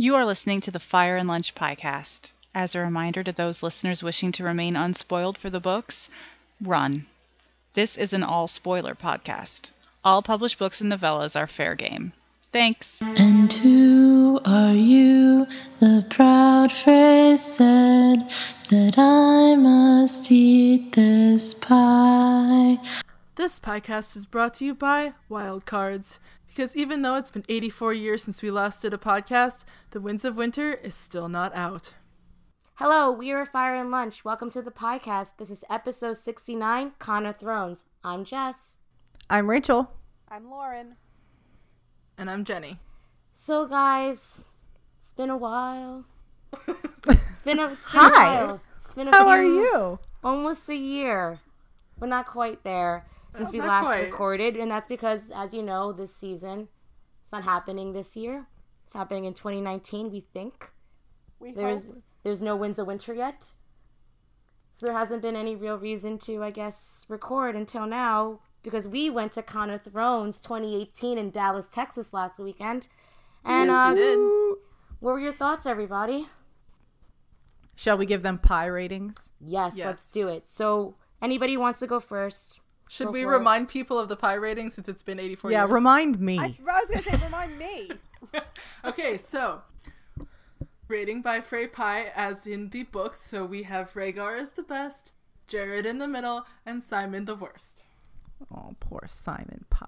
You are listening to the Fire and Lunch podcast. As a reminder to those listeners wishing to remain unspoiled for the books, run. This is an all spoiler podcast. All published books and novellas are fair game. Thanks. And who are you? The proud phrase said that I must eat this pie. This podcast is brought to you by Wildcards. Because even though it's been 84 years since we last did a podcast, The Winds of Winter is still not out. Hello, we are Fire and Lunch. Welcome to the podcast. This is episode 69, Con of Thrones. I'm Jess. I'm Rachel. I'm Lauren. And I'm Jenny. So, guys, it's been a while. It's been a, it's been Hi. a while. It's been a How are you? Almost a year. We're not quite there since Oh, we last quite. recorded, and that's because, as you know, this season it's not happening this year. It's happening in 2019, we think. We There's hope. there's no Winds of Winter yet. So there hasn't been any real reason to, I guess, record until now because we went to Con of Thrones 2018 in Dallas, Texas last weekend. And yes, uh, we did. what were your thoughts, everybody? Shall we give them pie ratings? Yes, Yes. let's do it. So anybody wants to go first? Should Go we for it. remind people of the pie rating since it's been 84 Yeah, years? remind me. I, I was gonna say, remind me. okay, so rating by Frey Pie as in the books. So we have Rhaegar as the best, Jared in the middle, and Symond the worst. oh, poor Symond Pie.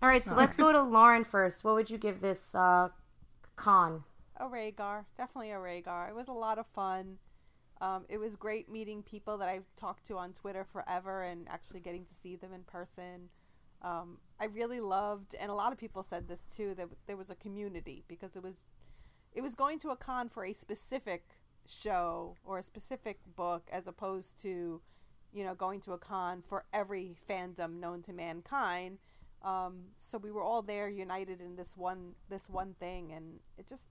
All right, so let's go to Lauren first. What would you give this uh, con? A Rhaegar, definitely a Rhaegar. It was a lot of fun. Um, it was great meeting people that I've talked to on Twitter forever and actually getting to see them in person. Um, I really loved, and a lot of people said this too, that there was a community because it was, it was going to a con for a specific show or a specific book as opposed to, you know, going to a con for every fandom known to mankind. Um, so we were all there united in this one this one thing and it just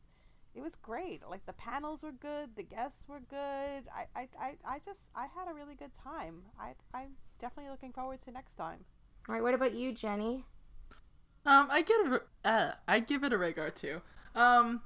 it was great like the panels were good the guests were good i i, I, I just i had a really good time i i'm definitely looking forward to next time All right, what about you, Jenny? Um, I get a, uh, I'd give it a Rhaegar too. Um,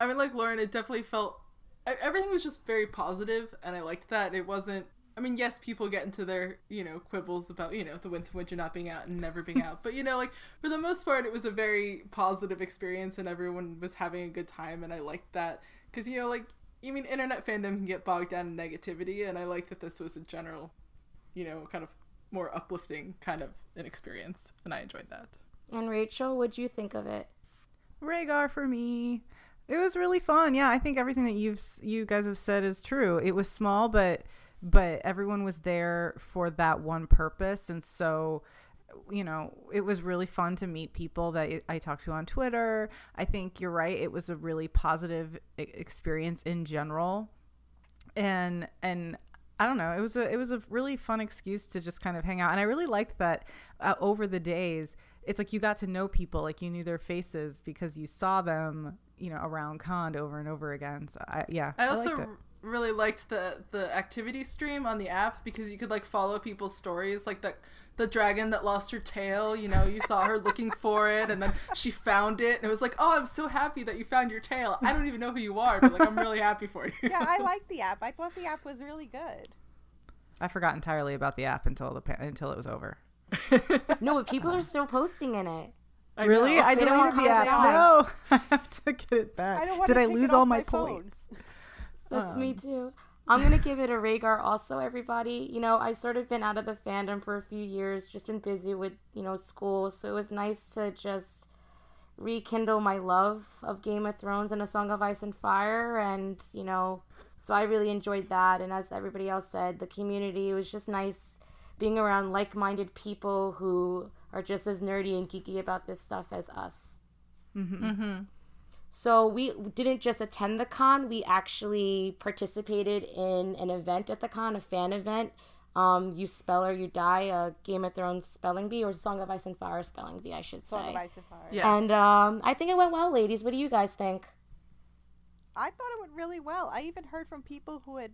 I mean, like Lauren, it definitely felt e- everything was just very positive, and I liked that. It wasn't. I mean, yes, people get into their you know quibbles about you know the Winds of Winter not being out and never being out, but you know, like for the most part, it was a very positive experience, and everyone was having a good time, and I liked that because you know, like you mean, internet fandom can get bogged down in negativity, and I like that this was a general, you know, kind of more uplifting kind of an experience, and I enjoyed that. And Rachel, what'd you think of it? Rhaegar for me. It was really fun. Yeah, I think everything that you've you guys have said is true. It was small, but but everyone was there for that one purpose, and so you know it was really fun to meet people that I talked to on Twitter. I think you're right. It was a really positive experience in general, and and I don't know. It was a it was a really fun excuse to just kind of hang out, and I really liked that uh, over the days. It's like you got to know people, like you knew their faces because you saw them, you know, around con over and over again. So I yeah, I also r- really liked the the activity stream on the app because you could like follow people's stories, like the the dragon that lost her tail. You know, you saw her looking for it, and then she found it, and it was like, oh, I'm so happy that you found your tail. I don't even know who you are, but like I'm really happy for you. yeah i liked the app i thought the app was really good I forgot entirely about the app until the until it was over. No, but people are still posting in it. I really, know. I They don't deleted the app. No, I have to get it back. i don't want Did to I take lose it all off my, points? That's me Um, too. I'm gonna give it a Rhaegar also, everybody. You know, I've sort of been out of the fandom for a few years, just been busy with, you know, school, so it was nice to just rekindle my love of Game of Thrones and A Song of Ice and Fire and, you know, so I really enjoyed that and as everybody else said, the community it was just nice being around like-minded people who are just as nerdy and geeky about this stuff as us. So we didn't just attend the con, we actually participated in an event at the con, a fan event. Um, you spell or you die, a Game of Thrones spelling bee or Song of Ice and Fire spelling bee, I should say. Song of. Ice and Fire. Yes. And um, I think it went well, ladies. What do you guys think? I thought it went really well. I even heard from people who had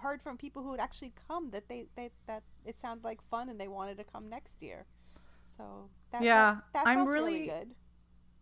heard from people who had actually come that they, they that it sounded like fun and they wanted to come next year. So that, Yeah, that, that I'm really- really good.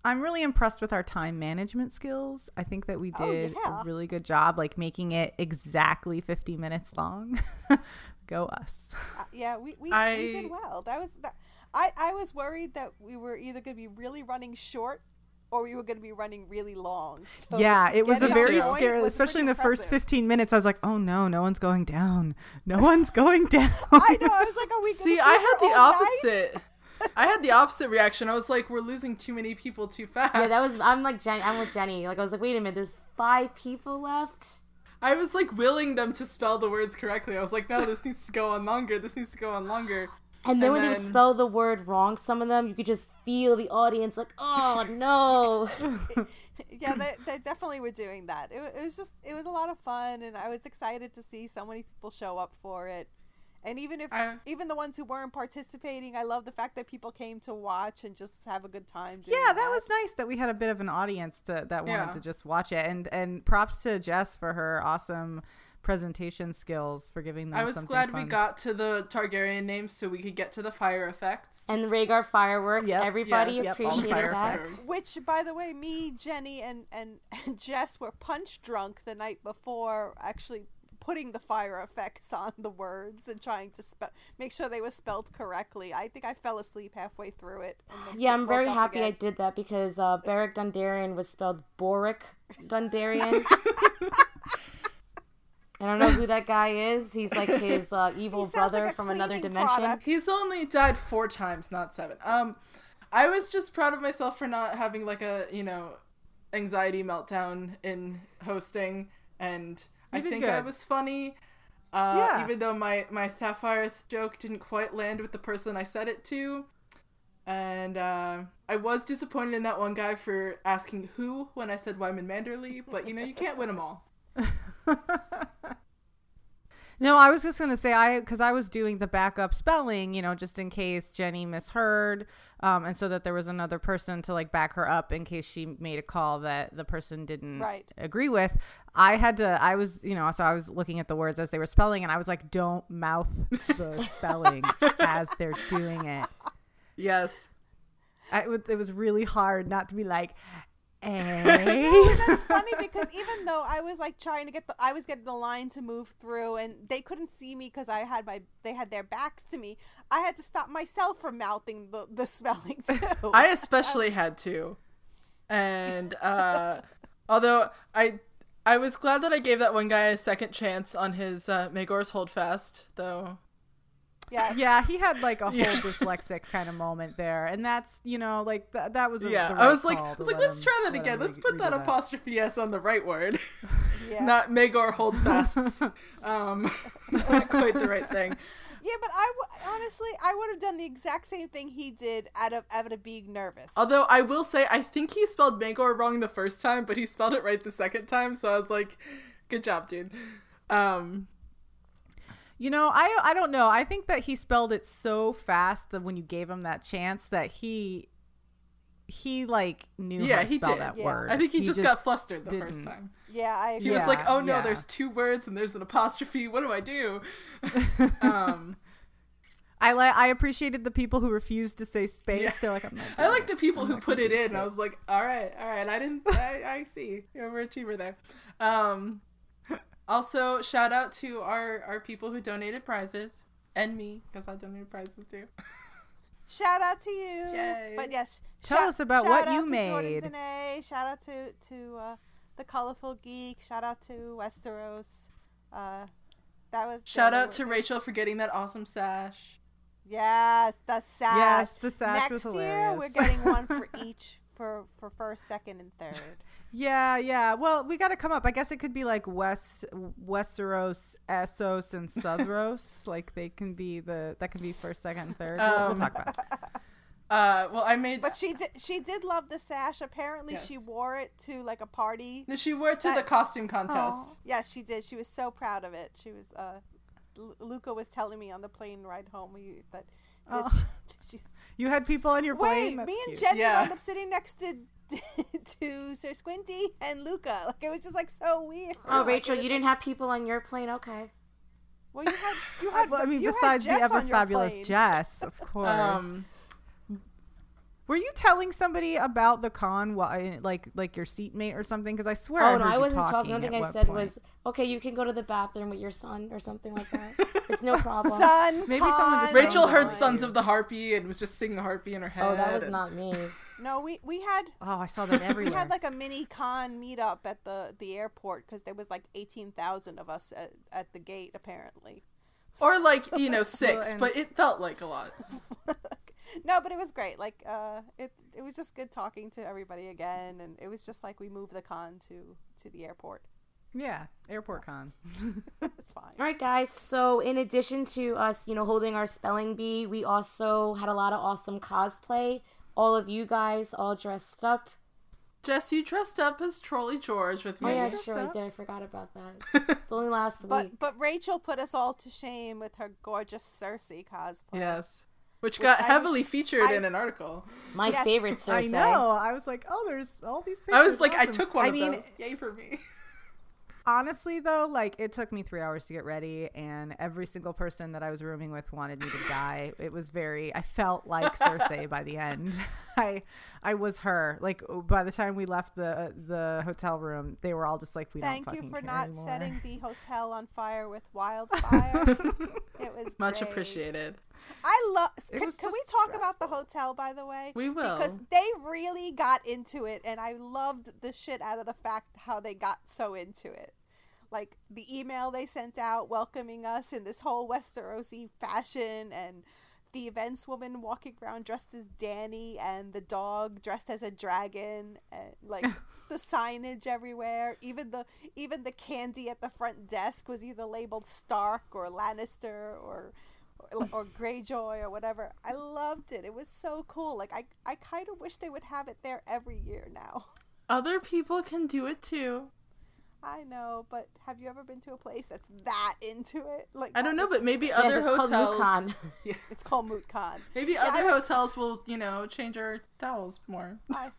I'm really impressed with our time management skills. I think that we Oh, did yeah. a really good job, like making it exactly 50 minutes long. Go us. Uh, yeah, we we, we did well. That was that. I I was worried that we were either going to be really running short or we were going to be running really long. So yeah, it was a very scary, was especially in the pretty first 15 minutes. I was like, oh no, no one's going down. No one's going down. I know. I was like, are we? gonna See, I had the opposite. night? Opposite. I had the opposite reaction. I was like, we're losing too many people too fast. Yeah, that was. I'm like Jenny. I'm with Jenny. Like I was like, wait a minute. There's five people left. I was like willing them to spell the words correctly. I was like, no, this needs to go on longer. This needs to go on longer. And then And when they would spell the word wrong, some of them you could just feel the audience like, oh no. yeah, they, they definitely were doing that. It, it was just, it was a lot of fun, and I was excited to see so many people show up for it. And even if, I- even the ones who weren't participating, I love the fact that people came to watch and just have a good time. Doing yeah, that was nice that we had a bit of an audience to, that wanted Yeah. to just watch it. And and props to Jess for her awesome presentation skills for giving them I was something glad we got to the Targaryen names so we could get to the fire effects. And the Rhaegar fireworks. Yep. Everybody Yes. Yep, all appreciated that. fireworks. Which, by the way, me, Jenny, and, and, and Jess were punch drunk the night before actually putting the fire effects on the words and trying to spell make sure they were spelled correctly. I think I fell asleep halfway through it. Yeah, I'm very up happy I did that because uh, Beric Dondarrion was spelled Boric Dondarrion. I don't know who that guy is. He's like his uh, evil brother like from another dimension. product. He's only died four times, not seven. Um, I was just proud of myself for not having like a you know anxiety meltdown in hosting, and I You did think I was funny. Uh, Yeah. Even though my my Sapphire joke didn't quite land with the person I said it to, and uh, I was disappointed in that one guy for asking who when I said Wyman Manderley, but you know you can't win them all. No, I was just gonna say I because I was doing the backup spelling, you know, just in case Jenny misheard, um, and so that there was another person to like back her up in case she made a call that the person didn't Right. agree with. I had to. I was, you know, so I was looking at the words as they were spelling, and I was like, "Don't mouth the spelling as they're doing it." Yes. I, it was- it was really hard not to be like, No, that's funny because even though I was like trying to get the, I was getting the line to move through, and they couldn't see me because I had my, they had their backs to me. I had to stop myself from mouthing the, the spelling too. I especially had to. And uh although I I was glad that I gave that one guy a second chance on his uh Maegor's Holdfast, though. Yes. yeah, he had like a whole Yeah. dyslexic kind of moment there, and that's you know like th- that was a, Yeah. the I was like I was like, let let's him- try that again. Let's re- put that apostrophe S on the right word. Yeah. Not Maegor Holdfasts. um not quite the right thing. Yeah, but I w- honestly, I would have done the exact same thing he did out of out of being nervous. Although I will say I think he spelled Maegor wrong the first time, but he spelled it right the second time, so I was like, good job, dude. Um You know, I I don't know. I think that he spelled it so fast that when you gave him that chance, that he he like knew Yeah, how to he spell did. that Yeah. word. I think he, just, got flustered the first didn't. time. yeah, I He agree. was like, "Oh no, yeah. there's two words and there's an apostrophe. What do I do?" um, I like. I appreciated the people who refused to say space. Yeah. They're like, I'm not. I like the people I'm who put it do in. I was like, "All right, all right. I didn't. I, I see. You're an overachiever there." Um, also, shout out to our our people who donated prizes and me because I donated prizes too. Shout out to you. Yay. But yes, Tell shout- us about what you to Jordan made. Dene. Shout out to to uh, the colorful geek. Shout out to Westeros. Uh, that was Shout yeah, out to they- Rachel for getting that awesome sash. Yes, the sash. Yes, the sash Next was year we're getting one for each for for first, second, and third. Yeah, yeah. Well, we got to come up. I guess it could be like West Westeros, Essos, and Southros. like they can be the that can be first, second, and third. We'll, we'll Um, talk about. It. Uh, well, I made. But she did she did love the sash. Apparently, she wore it to like a party. No, she wore it to That- the costume contest. Yeah, she did. She was so proud of it. She was. Uh, Lu- Luca was telling me on the plane ride home we, that. that Oh. she, she, You had people on your wait, plane. That's me and cute. Jenny Yeah. wound up sitting next to to Sir Squinty and Luca. Like it was just like so weird. Oh, Like, Rachel, you didn't have people on your plane? Okay. Well, you had you had. Well, I mean, besides the ever fabulous plane. Jess, of course. Um, Were you telling somebody about the con, why, like like your seatmate or something? Because I swear, Oh I no, heard I wasn't talking. talking. The at thing I said point. was, okay, you can go to the bathroom with your son or something like that. it's no problem. Son, Maybe someone just Rachel heard Sons of the Harpy and was just singing the harpy in her head. oh, that was and- not me. No, we we had Oh, I saw that we had like a mini con meetup at the the airport because there was like eighteen thousand of us at, at the gate apparently. Or like, you know, six, and- but it felt like a lot. no, but it was great. Like uh, it it was just good talking to everybody again, and it was just like we moved the con to to the airport. yeah, airport con. It's fine. All right, guys. So, in addition to us, you know, holding our spelling bee, we also had a lot of awesome cosplay. All of you guys all dressed up. Jess, you dressed up as Trolley George with me. Oh me. yeah, dressed sure, I did. I forgot about that. It's only last week. But but Rachel put us all to shame with her gorgeous Cersei cosplay. Yes. Which Which got I heavily wish- featured I- in an article. My Yes. favorite I Cersei. know. I was like, oh, there's all these. Pictures. I was like, I took one I of mean, those. Yay for me. honestly though like it took me three hours to get ready and every single person that i was rooming with wanted me to die it was very i felt like cersei by the end i i was her like oh, by the time we left the the hotel room they were all just like we Thank don't Thank you for not anymore. setting the hotel on fire with wildfire. it was Much great. appreciated. I love. Can, can we just talk about the hotel, by the way? We will. Because they really got into it, and I loved the shit out of the fact how they got so into it. Like the email they sent out welcoming us in this whole Westerosi fashion, and the events woman walking around dressed as Dany, and the dog dressed as a dragon, and like the signage everywhere. Even the even the candy at the front desk was either labeled Stark or Lannister or or, or Greyjoy or whatever. I loved it. It was so cool. Like I, I kind of wish they would have it there every year now. Other people can do it too. I know, but have you ever been to a place that's that into it? Like I don't know, but maybe great. Yes, other it's hotels. Mukon. Yeah. it's called Moot Con. Maybe I other went- hotels will, you know, change our towels more. I,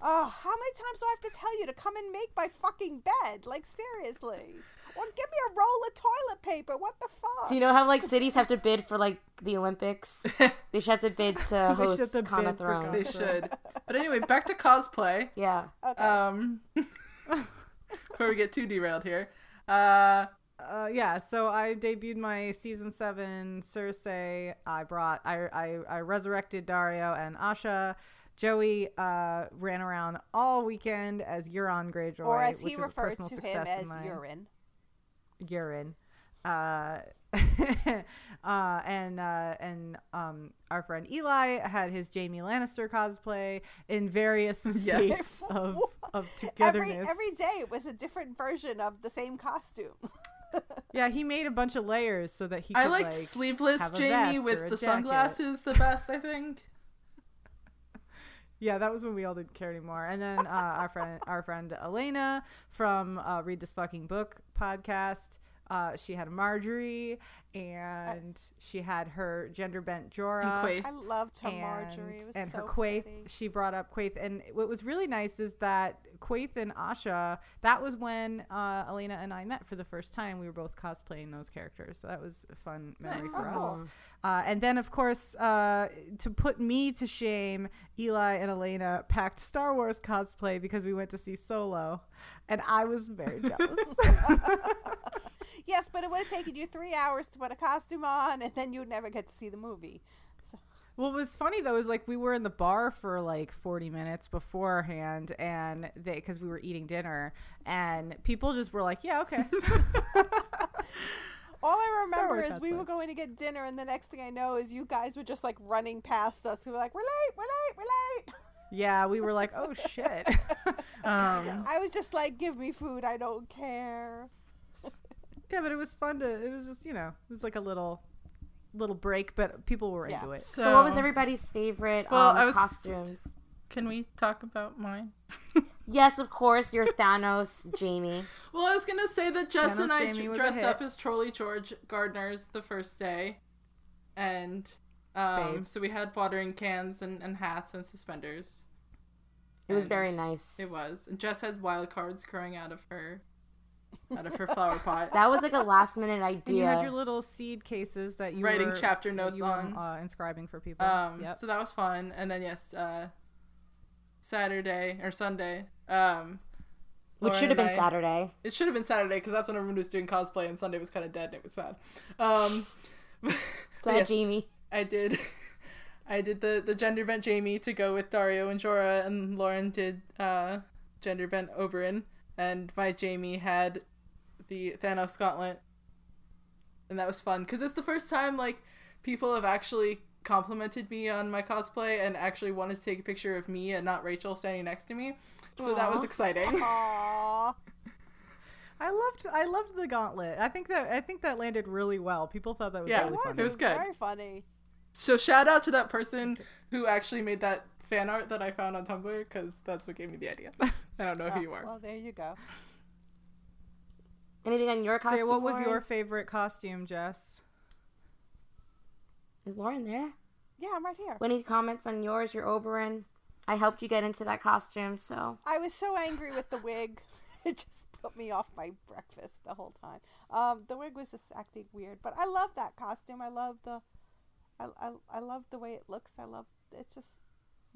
oh, how many times do I have to tell you to come and make my fucking bed? Like seriously, or give me a roll of toilet paper. What the fuck? Do you know how like cities have to bid for like the Olympics? they should have to bid to host have to Con of Thrones. They should. But anyway, back to cosplay. Yeah. okay. Um, before we get too derailed here. Uh, uh, yeah, so I debuted my season seven Cersei. I brought I I, I resurrected Daario and Asha. Joey uh, ran around all weekend as Euron Greyjoy, or as he was referred personal to him success as mine. urine. urine. Uh, uh, and uh, and um, our friend Eli had his Jaime Lannister cosplay in various Yes. states of, of Every every day it was a different version of the same costume. yeah, he made a bunch of layers so that he. Could, I liked like, sleeveless have a Jaime vest with the jacket. sunglasses the best, I think. Yeah, that was when we all didn't care anymore. And then uh, our friend, our friend Elena from uh, Read This Fucking Book podcast. Uh, she had Margaery, and she had her gender bent Jorah. And Quaith. I loved her and, Margaery. It was and so her Quaith. pretty. She brought up Quaith, and what was really nice is that Quaith and Asha. That was when uh, Elena and I met for the first time. We were both cosplaying those characters, so that was a fun memory Nice. for us. Oh. Uh, and then, of course, uh, to put me to shame, Eli and Elena packed Star Wars cosplay because we went to see Solo, and I was very jealous. Yes, but it would have taken you three hours to put a costume on, and then you would never get to see the movie. So, What was funny though is like we were in the bar for like 40 minutes beforehand and they because we were eating dinner and people just were like, "Yeah, okay." all I remember is we were going to get dinner, and the next thing I know is you guys were just like running past us. We were like, "We're late, we're late, we're late." yeah, we were like, "Oh shit." Um, I was just like, "Give me food, I don't care." Yeah, but it was fun to it was just, you know, it was like a little little break, but people were Yeah. into it. So, what was everybody's favorite Well, um, I was- costumes? can we talk about mine? Yes, of course, your Thanos, Jaime. Well, I was gonna say that Jess Thanos and I Jaime dr- was a dressed up as Trolley George gardeners the first day, and um, so we had watering cans and, and hats and suspenders. It was very nice. It was. And Jess had wild cards growing out of her out of her flower pot. That was like a last minute And you had your little seed cases that you Writing were, chapter notes you were, on. uh, inscribing for people. Um, yep. so that was fun. And then yes, uh, Saturday or Sunday. Um, Which should have been I- Saturday. It should have been Saturday because that's when everyone was doing cosplay, and Sunday was kind of dead, and it was sad. Um, Sad yes, Jaime. I did. I did the the gender bent Jaime to go with Daario and Jorah, and Lauren did uh, gender bent Oberyn, and my Jaime had the Thanos gauntlet, and that was fun because it's the first time like people have actually complimented me on my cosplay and actually wanted to take a picture of me and not Rachel standing next to me. So that was exciting. Aww. I loved I loved the gauntlet. I think that I think that landed really well. People thought that was Yeah, really it was. funny. It was good. Very funny. So shout out to that person who actually made that fan art that I found on Tumblr because that's what gave me the idea. I don't know who Oh, you are. Well, there you go. Anything on your So, costume? what was Lauren? your favorite costume, Jess? Is Lauren there? Yeah, I'm right here. Any comments on yours? Your Oberyn. I helped you get into that costume, so I was so angry with the wig. It just put me off my breakfast the whole time. Um, the wig was just acting weird, but I love that costume. I love the, I, I, I love the way it looks. I love it's just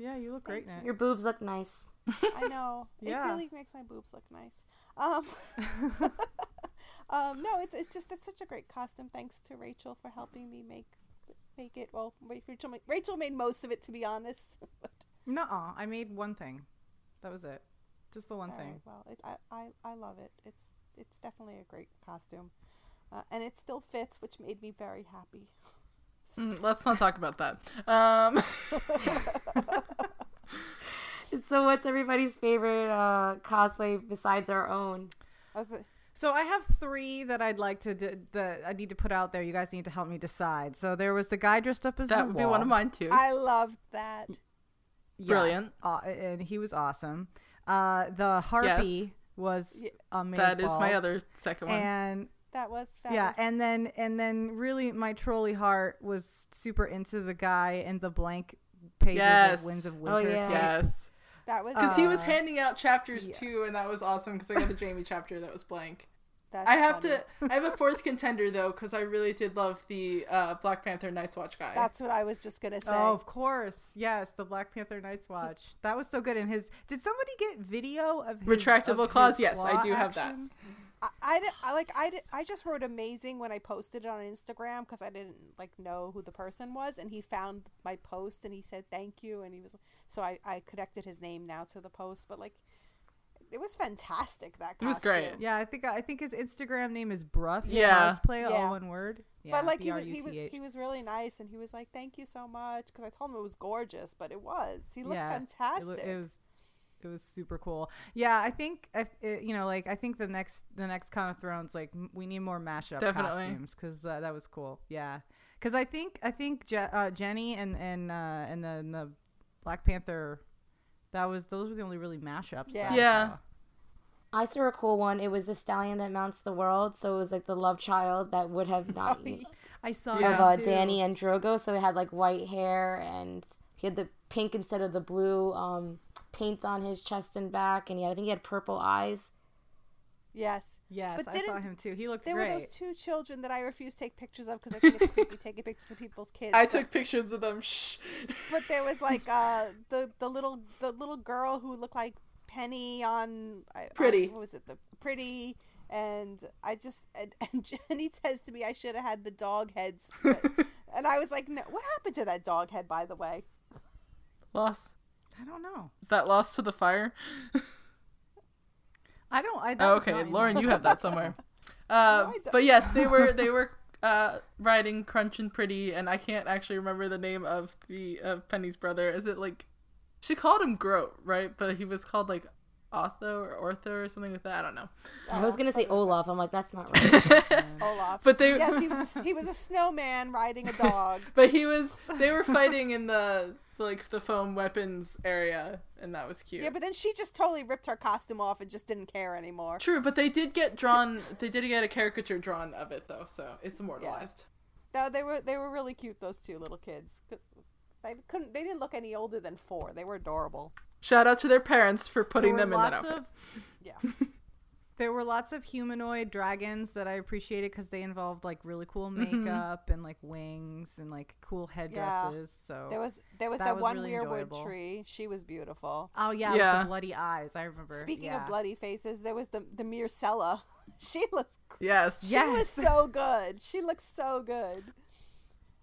Yeah, you look great in it. your boobs look nice. I know Yeah. it really makes my boobs look nice. Um, um, no, it's it's just it's such a great costume. Thanks to Rachel for helping me make make it. Well, Rachel made, Rachel made most of it to be honest. Nuh-uh. I made one thing. That was it. Just the one All thing. right, well, it, I, I I love it. It's it's definitely a great costume, uh, and it still fits, which made me very happy. Mm, let's not talk about that. Um, So, what's everybody's favorite uh, cosplay besides our own? I was, So I have three that I'd like to d- that I need to put out there. You guys need to help me decide. So there was the guy dressed up as that the would be one of mine too. I loved that. Yeah. Brilliant. Uh, and he was awesome. Uh, the harpy Yes. was amazing. that is my other second one. And That was yeah, and then and then really my trolley heart was super into the guy in the blank pages Yes. of Winds of Oh, Winter. yeah. yes, that was because he was Uh, handing out chapters yeah. too, and that was awesome because I got the Jaime chapter that was blank. that's I have funny. to. I have a fourth contender though because I really did love the uh, Black Panther Night's Watch guy. That's what I was just gonna say. Oh, of course. Yes, the Black Panther Night's Watch. That was so good. And his did somebody get video of his Retractable of claws? his Yes, I claw do have that. Action? I, I, did, I like I did, I just wrote amazing when I posted it on Instagram because I didn't like know who the person was, and he found my post and he said thank you, and he was so I I connected his name now to the post, but like it was fantastic that It was great. Yeah, I think I think his Instagram name is Bruff. Yeah. Cosplay, Yeah. all one word. Yeah, but like he was, he was he was really nice, and he was like thank you so much because I told him it was gorgeous, but it was he looked Yeah, fantastic. It, lo- it was it was super cool. Yeah, I think if, it, you know, like I think the next the next Con of Thrones, like we need more mashup Definitely. costumes because uh, that was cool. Yeah, because I think I think Je- uh, Jenny and and uh, and the, and the Black Panther, that was those were the only really mashups. that Yeah. I Yeah. saw. I saw a cool one. It was the stallion that mounts the world, so it was like the love child that would have not Oh, of I saw Yeah. that uh, too. Dany and Drogo. So it had like white hair, and he had the pink instead of the blue um, paint on his chest and back, and he had, I think he had purple eyes. yes. Yes, But I saw him too. He looked There great. were those two children that I refused to take pictures of because I think it's creepy taking pictures of people's kids. I but- took pictures of them. Shh. But there was like uh the the little the little girl who looked like Penny on Pretty. I, what was it the Pretty and I just and, and Jenny says to me I should have had the dog heads, and I was like no what happened to that dog head by the way Lost. I don't know. Is that lost to the fire? I don't. I. that Oh, okay, Lauren, you have that somewhere. Uh, I don't- but yes, they were they were uh, riding Crunch and Pretty, and I can't actually remember the name of the of Penny's brother. Is it like she called him Groat, right? But he was called like Otho or Ortho or something like that. I don't know. I was Oh, gonna say Olaf. I'm like, that's not right. Olaf But they yes he was a, he was a snowman riding a dog but he was they were fighting in the like the foam weapons area, and that was cute. yeah but then she just totally ripped her costume off and just didn't care anymore True, but they did get drawn. They did get a caricature drawn of it though, so it's immortalized. no they were they were really cute those two little kids they couldn't they didn't look any older than four they were adorable Shout out to their parents for putting them in that outfit. of yeah There were lots of humanoid dragons that I appreciated because they involved like really cool Mm-hmm. makeup and like wings and like cool headdresses. So There was there was That that, was one really weirwood tree. She was beautiful. oh yeah, Yeah. with the bloody eyes. I remember. Speaking yeah. of bloody faces, there was the the Myrcella. She looks Yes. she was so good. She looks so good.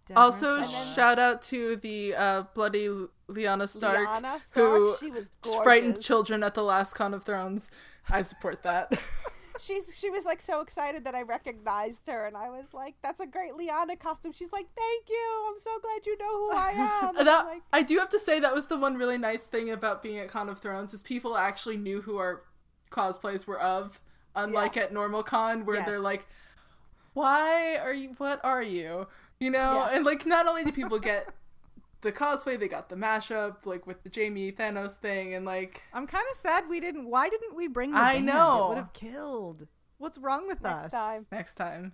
Deborah Also, Stella. shout out to the uh, bloody Lyanna Stark, Lyanna Stark, who she was frightened children at the last Con of Thrones. I support that. She's she was like so excited that I recognized her, and I was like, "That's a great Lyanna costume." She's like, "Thank you. I'm so glad you know who I am." And that, like, I do have to say that was the one really nice thing about being at Con of Thrones is people actually knew who our cosplays were of, unlike at normal con where they're like, "Why are you? What are you?" You know, Yeah. and like not only do people get the cosplay, they got the mashup, like with the Jaime Thanos thing, and like I'm kind of sad we didn't. Why didn't we bring the I band? know. It would have killed. What's wrong with that next us? time. next time.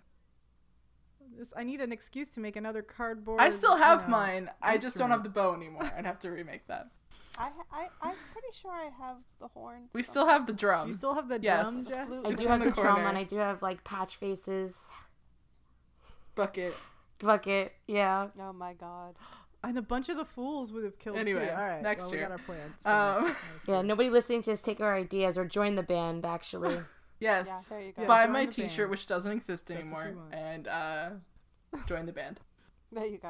I need an excuse to make another cardboard. I still you have know, mine. I just don't have the bow anymore. I'd have to remake that. I, I I'm pretty sure I have the horn. We still have the drum. You still have the Yes. drum, Jess? I do have the the drum and I do have like patch faces, bucket. bucket. Yeah. Oh my god. And a bunch of the fools would have killed Anyway, too. All right, next well, year. we got our plans. for Um, next- next Yeah. Nobody listening to us take our ideas or join the band. Actually. Yes. Yeah, there you go. Buy join my T-shirt, band. which doesn't exist That's anymore, and uh, join the band. There you go.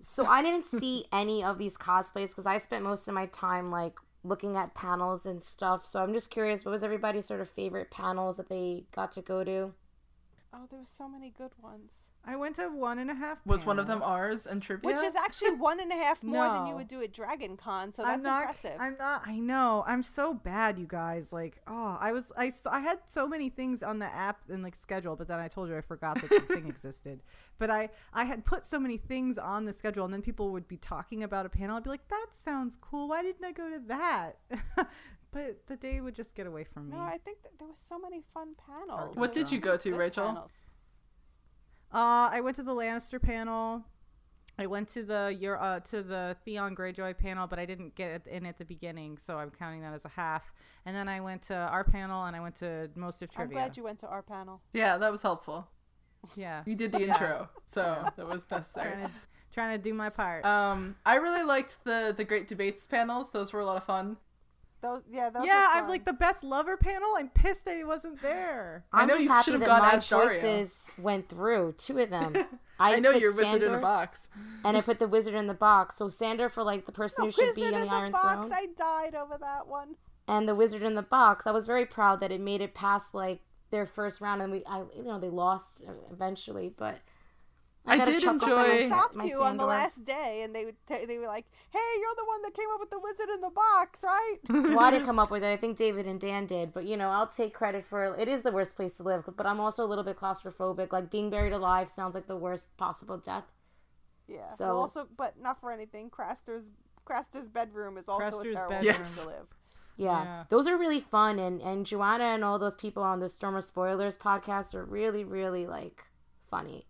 So I didn't see any of these cosplays because I spent most of my time like looking at panels and stuff. So I'm just curious, what was everybody's sort of favorite panels that they got to go to? Oh, there were so many good ones. I went to one and a half. Was one of them ours and trivia? Which is actually one and a half more than you would do at Dragon Con, so that's I'm not, impressive. I'm not. I know. I'm so bad, you guys. Like, oh, I was. I I had so many things on the app and like schedule, but then I told you I forgot that the thing existed. But I. I had put so many things on the schedule, and then people would be talking about a panel. I'd be like, that sounds cool. Why didn't I go to that? but the day would just get away from me. no, I think that there were so many fun panels. What did you go to, good Rachel? panels. Uh, I went to the Lannister panel. I went to the your uh, to the Theon Greyjoy panel, but I didn't get in at the beginning, so I'm counting that as a half. And then I went to our panel, and I went to most of trivia. I'm glad you went to our panel. yeah, that was helpful. yeah, You did the intro, so that was necessary. trying to trying to do my part. Um, I really liked the the great debates panels. Those were a lot of fun. Those, yeah, those yeah, I'm like the best lover panel. I'm pissed that he wasn't there. I I'm know just you happy should've that gone my as choices went through. Two of them. I, know you're wizard in a box. And I put the wizard in the box. So Sander for like the person the who should be wizard on in the the Iron box. Throne. I died over that one. and the wizard in the box. I was very proud that it made it past like their first round, and we, I, you know, they lost eventually, but I got a did chuckle enjoy- from Hey, my- stopped you on the last day, and they would t- they were like, "Hey, you're the one that came up with the wizard in the box, right?" well, I didn't come up with it. I think David and Dan did, but you know, I'll take credit for it. Is the worst place to live, but I'm also a little bit claustrophobic. Like being buried alive sounds like the worst possible death. yeah. So- well, also, but not for anything. Craster's Craster's bedroom is also Craster's a terrible bedroom. place Yes. to live. Yeah, Yeah. those are really fun, and and Joanna and all those people on the Storm of Spoilers podcast are really, really like funny.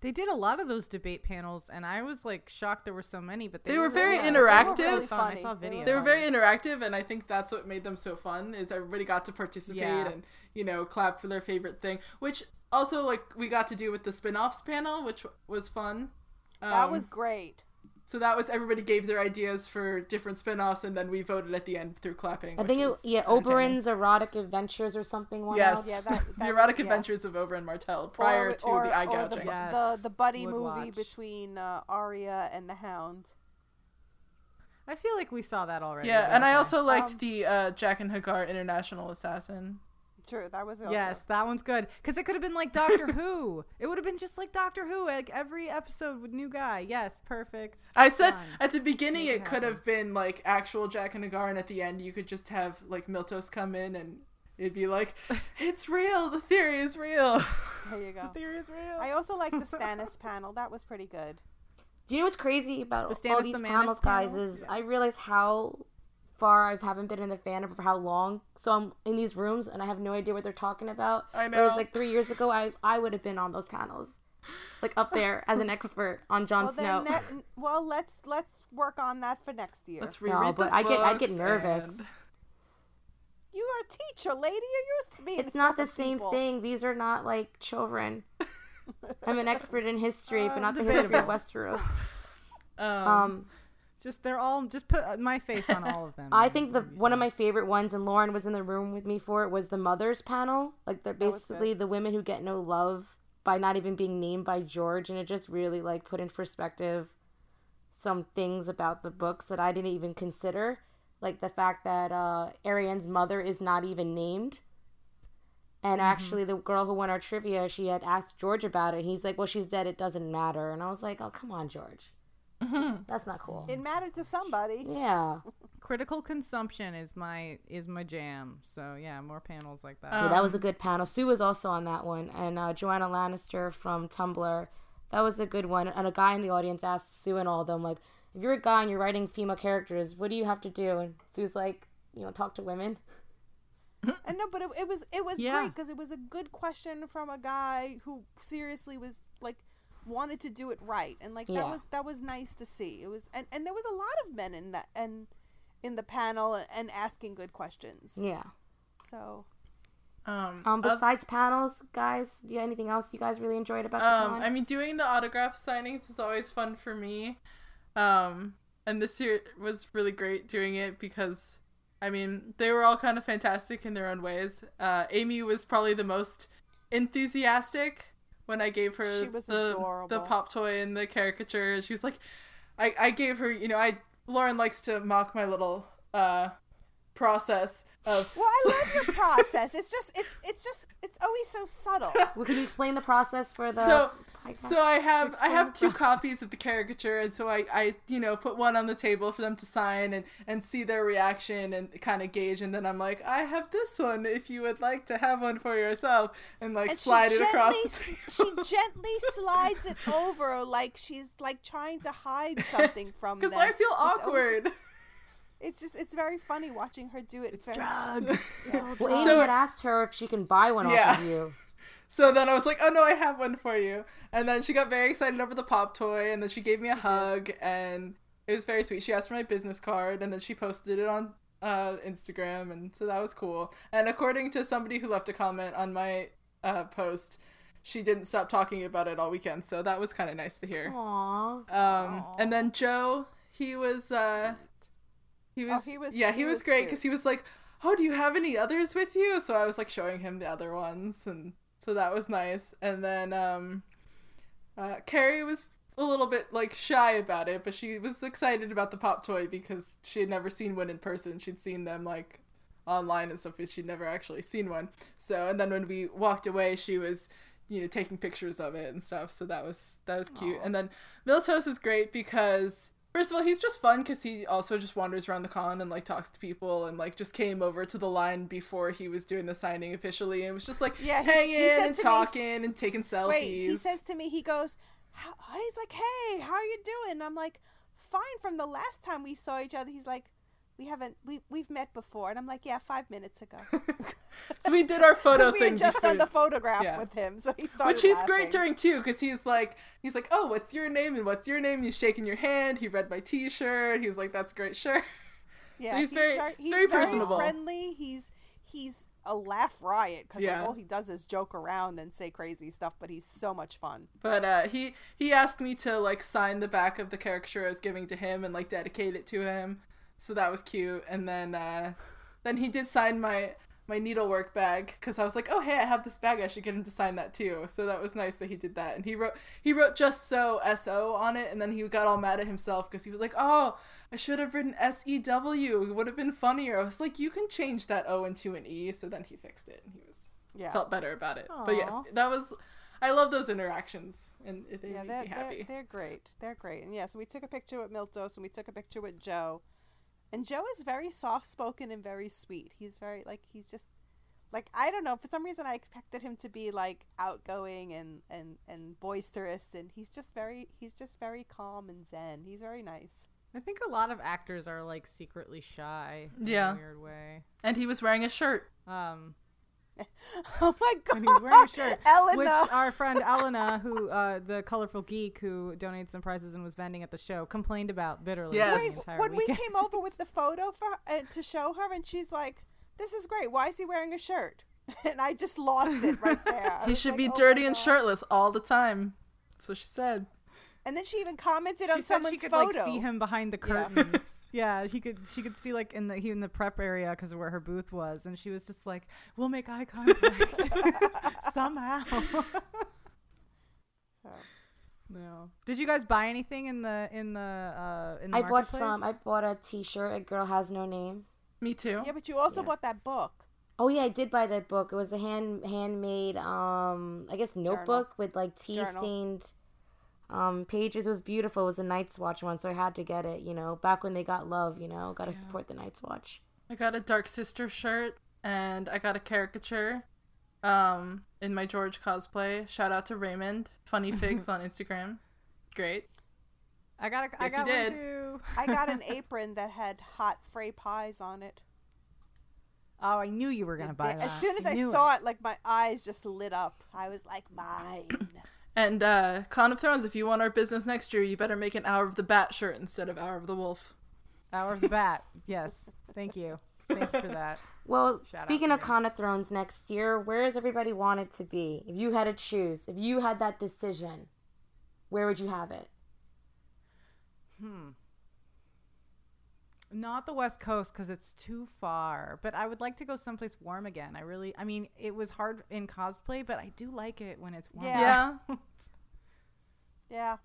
They did a lot of those debate panels, and I was like shocked there were so many. But they, They were very Yeah, they were interactive. really fun. I funny. saw They were videos. They were very interactive, and I think that's what made them so fun. Is everybody got to participate Yeah. and you know clap for their favorite thing, which also like we got to do with the spin-offs panel, which was fun. That Um, was great. So. That was everybody gave their ideas for different spin-offs, and then we voted at the end through clapping. I think it, was yeah. Oberyn's erotic adventures or something. Went Yes, out. Yeah, that- the erotic was- yeah. adventures of Oberyn Martell prior or, to or, the eye gouging. the, Yes, the the buddy would movie watch. between uh, Arya and the Hound. I feel like we saw that already. yeah, but and I also liked Um, the uh, Jaqen H'ghar International Assassin. True, that was also, Yes, that one's good because it could have been like Doctor Who. It would have been just like Doctor Who, like every episode with new guy. Yes, perfect. I said Done. at the beginning Make it it could have been like actual Jaqen H'ghar, and at the end you could just have like Miltos come in and it'd be like, "It's real. The theory is real." There you go. The theory is real. I also like the Stannis panel. That was pretty good. Do you know what's crazy about The all these the Manus panels, guys? panel? Is I realize how far I haven't been in the fandom for how long. So I'm in these rooms and I have no idea what they're talking about. I know. Whereas know. like three years ago, I I would have been on those panels, like up there as an expert on Jon Well, Snow. ne- well, let's let's work on that for next year. Let's No, reread but the I get- I get nervous. and- You are a teacher, lady. You're used to being. It's not the same people." thing. These are not like children. I'm an expert in history, but not the history of Westeros. Um, Um, just they're all just put my face on all of them. I think the one of my favorite ones, and Lauren was in the room with me for it, was the mothers panel. Like they're basically the women who get no love by not even being named by George, and it just really like put in perspective some things about the books that I didn't even consider, like the fact that uh, Arianne's mother is not even named. And actually, the girl who won our trivia, she had asked George about it. And he's like, "Well, she's dead. It doesn't matter." And I was like, "Oh, come on, George. That's not cool." It mattered to somebody. yeah. critical consumption is my is my jam. So yeah, more panels like that. Yeah, that was a good panel. Sue was also on that one, and uh, Joanna Lannister from Tumblr. That was a good one. And a guy in the audience asked Sue and all of them, like, if you're a guy and you're writing female characters, what do you have to do? And Sue's like, you know, talk to women. And no, but it, it was it was Yeah. great because it was a good question from a guy who seriously was like wanted to do it right, and like that was that was nice to see. It was and and there was a lot of men in that and in the panel and asking good questions. Yeah. So Um, Um, oth- besides panels, guys, do you anything else you guys really enjoyed about the Um, con? I mean, doing the autograph signings is always fun for me. Um, and this year was really great doing it because, I mean, they were all kind of fantastic in their own ways. Uh, Amy was probably the most enthusiastic when I gave her She was the adorable. the pop toy and the caricature. She was like, I I gave her, you know, I Lauren likes to mock my little uh process of well, I love your process. It's just it's it's just it's always so subtle. well, can you explain the process for the so podcast? so I have I have two copies of the caricature and so I I you know put one on the table for them to sign and and see their reaction and kind of gauge and then I'm like I have this one if you would like to have one for yourself and like And slide she it gently, across the table. she gently slides it over like she's like trying to hide something from them. because I feel It's always- awkward. It's just it's very funny watching her do it. It's very, well, Amy So- had asked her if she can buy one Yeah. off of you. So then I was like, oh no, I have one for you. And then she got very excited over the pop toy, and then she gave me a hug, and it was very sweet. She asked for my business card, and then she posted it on uh, Instagram, and so that was cool. And according to somebody who left a comment on my uh, post, she didn't stop talking about it all weekend, so that was kind of nice to hear. Aww. Um, and then Joe, he was, uh, he was, Oh, he was- yeah, he, he was, was great because he was like, "Oh, do you have any others with you?" So I was like showing him the other ones, and so that was nice. And then, um, uh, Carrie was a little bit like shy about it, but she was excited about the pop toy because she had never seen one in person. She'd seen them like online and stuff, but she'd never actually seen one. So, and then when we walked away, she was, you know, taking pictures of it and stuff. So that was that was cute. And then Miltos is great because first of all, he's just fun because he also just wanders around the con and like talks to people and like just came over to the line before he was doing the signing officially and was just like Yeah, hanging he and to me- talking and taking selfies. Wait, he says to me, he goes, he's like, hey, how are you doing? I'm like, fine. From the last time we saw each other, he's like, we haven't, we we've met before, and I'm like, yeah, five minutes ago. so we did our photo we thing had just before- done the photograph yeah. with him, so he started. Which he's laughing. great during too, because he's like, he's like, oh, what's your name and what's your name? And he's shaking your hand. He read my T-shirt. He's like, that's great shirt. Yeah, he's very- ver- he's very personable. friendly. He's he's a laugh riot because Yeah. like, all he does is joke around and say crazy stuff, but he's so much fun. But uh, he he asked me to like sign the back of the caricature I was giving to him and like dedicate it to him, so that was cute. And then uh, then he did sign my my needlework bag because I was like, oh hey, I have this bag. I should get him to sign that too. So that was nice that he did that. And he wrote he wrote just so so on it, and then he got all mad at himself because he was like, oh, I should have written S E W. It would have been funnier. I was like, you can change that O into an E. So then he fixed it, and he was Yeah, felt better about it. But yes, that was. I love those interactions, and they yeah, make they're, me they're they're great. They're great. And yeah, so we took a picture with Miltos and we took a picture with Joe, and Joe is very soft spoken and very sweet. He's very like he's just like I don't know for some reason I expected him to be like outgoing and and and boisterous, and he's just very he's just very calm and zen. He's very nice. I think a lot of actors are like secretly shy in Yeah. a weird way. and he was wearing a shirt. Um, Oh my god! and he's wearing a shirt, Elena. which our friend Elena, who uh, the colorful geek who donated some prizes and was vending at the show, complained about bitterly. Yes. Wait, entire when we came over with the photo for uh, to show her, and she's like, this is great. Why is he wearing a shirt? And I just lost it right there. He should like, be "Oh dirty and shirtless all the time. That's what she said. And then she even commented She on said someone's she could photo. like see him behind the Yeah. curtains. Yeah, he could. She could see like in the he in the prep area because of where her booth was, and she was just like, "We'll make eye contact somehow." So, no. Did you guys buy anything in the in the uh in the I bought from I bought a T-shirt. A girl has no name. Me too. yeah, but you also Yeah. bought that book. Oh yeah, I did buy that book. It was a hand handmade um I guess notebook with like tea Journal. stained um pages. Was beautiful. It was a Night's Watch one, so I had to get it, you know. Back when they got love, you know, gotta support the Night's Watch. I got a Dark Sister shirt and I got a caricature um in my George cosplay. Shout out to Raymond, Funny Figs on Instagram. Great. I got a, I Yes, you got did. one too. I got an apron that had hot Frey pies on it. Oh, I knew you were gonna It buy did- that. As soon as I, knew saw it. like my eyes just lit up. I was like, mine. And uh Con of Thrones, if you want our business next year, you better make an Hour of the Bat shirt instead of Hour of the Wolf. Hour of the Bat. Yes, thank you, thank you for that. Well, Shout speaking of you. Con of Thrones next year, where does everybody want it to be? If you had to choose, if you had that decision, where would you have it? Not the West Coast because it's too far, but I would like to go someplace warm again. I really, I mean, it was hard in cosplay, but I do like it when it's warm. Yeah. Yeah. yeah.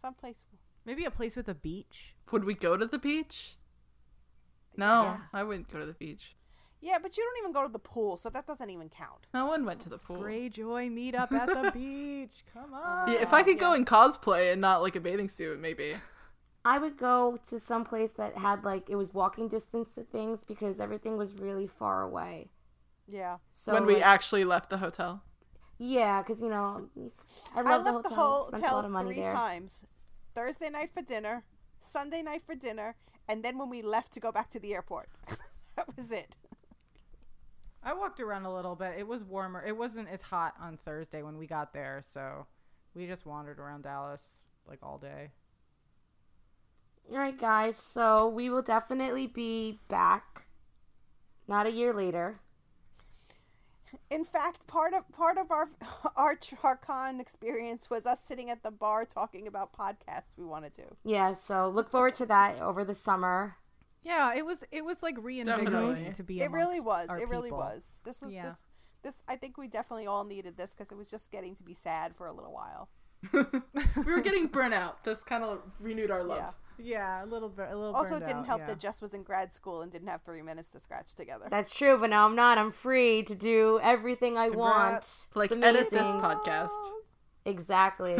Someplace. Maybe a place with a beach. Would we go to the beach? No, Yeah. I wouldn't go to the beach. Yeah, but you don't even go to the pool, so that doesn't even count. No one went to the pool. Greyjoy meet up at the beach. Come oh on. Yeah, if I could go in cosplay and not like a bathing suit, maybe. I would go to some place that had like it was walking distance to things because everything was really far away. Yeah. So when we like, actually left the hotel. yeah, because you know I I love left the the hotel. Spent a hotel lot of money three there. times. Thursday night for dinner, Sunday night for dinner, and then when we left to go back to the airport. that was it. I walked around a little bit. It was warmer. It wasn't as hot on Thursday when we got there, so we just wandered around Dallas like all day. All right, guys. So we will definitely be back. Not a year later. In fact, part of part of our our Charcon experience was us sitting at the bar talking about podcasts we want to do. Yeah. So look forward to that over the summer. Yeah, it was it was like reinvigorating Definitely. to be. It really was. It really people. was. This was Yeah. this this. I think we definitely all needed this because it was just getting to be sad for a little while. we were getting burnt out. This kind of renewed our love. Yeah. Yeah, a little bit. A little. Also, it didn't out, help yeah. that Jess was in grad school and didn't have three minutes to scratch together. That's true, but now I'm not. I'm free to do everything I Congrats. want. Like It's edit this podcast. Exactly.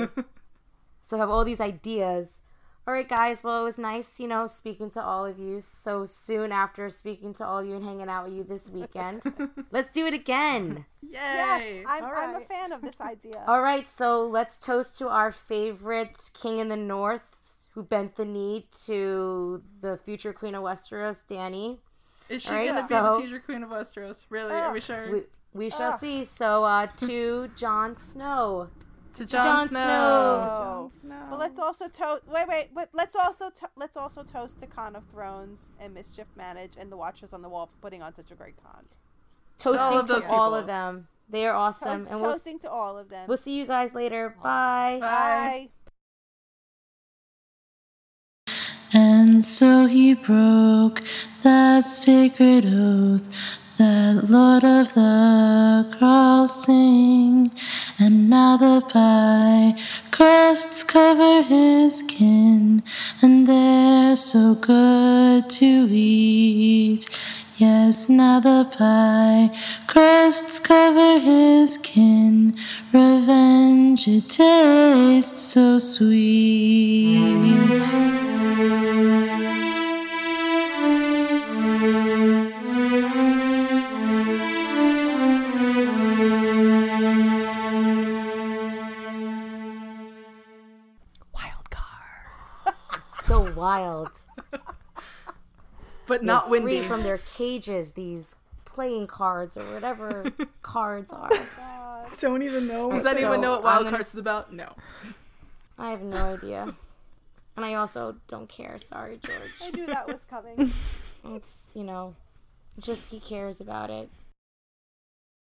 so I have all these ideas. All right, guys. Well, it was nice, you know, speaking to all of you so soon after speaking to all you and hanging out with you this weekend. Let's do it again. Yay! Yes, I'm, All I'm a fan of this idea. All right, so let's toast to our favorite king in the north who bent the knee to the future queen of Westeros, Dany. Is she Alright, gonna be the future queen of Westeros? Really? Are we Ugh. sure? We, we shall Ugh. see. So, uh, to Jon Snow. to Jon Jon Snow. Snow. Snow. But let's also toast. Wait, wait, but let's also to- let's also toast to Con of Thrones and Mischief Manage and the Watchers on the Wall for putting on such a great con. Toasting all of to those all of them. They are awesome. Toast- and we'll, toasting to all of them. we'll see you guys later. Bye. Bye. Bye. And so he broke that sacred oath that Lord of the Crossing. And now the pie crusts cover his kin, and they're so good to eat. Yes, now the pie crusts cover his kin. Revenge, it tastes so sweet. So wild. But They're not free windy. from their cages, these playing cards or whatever cards are. God. Don't even know. Does anyone So, know what I'm Wild gonna Cards is about? No. I have no idea. And I also don't care. Sorry, George. I knew that was coming. It's, you know, just he cares about it.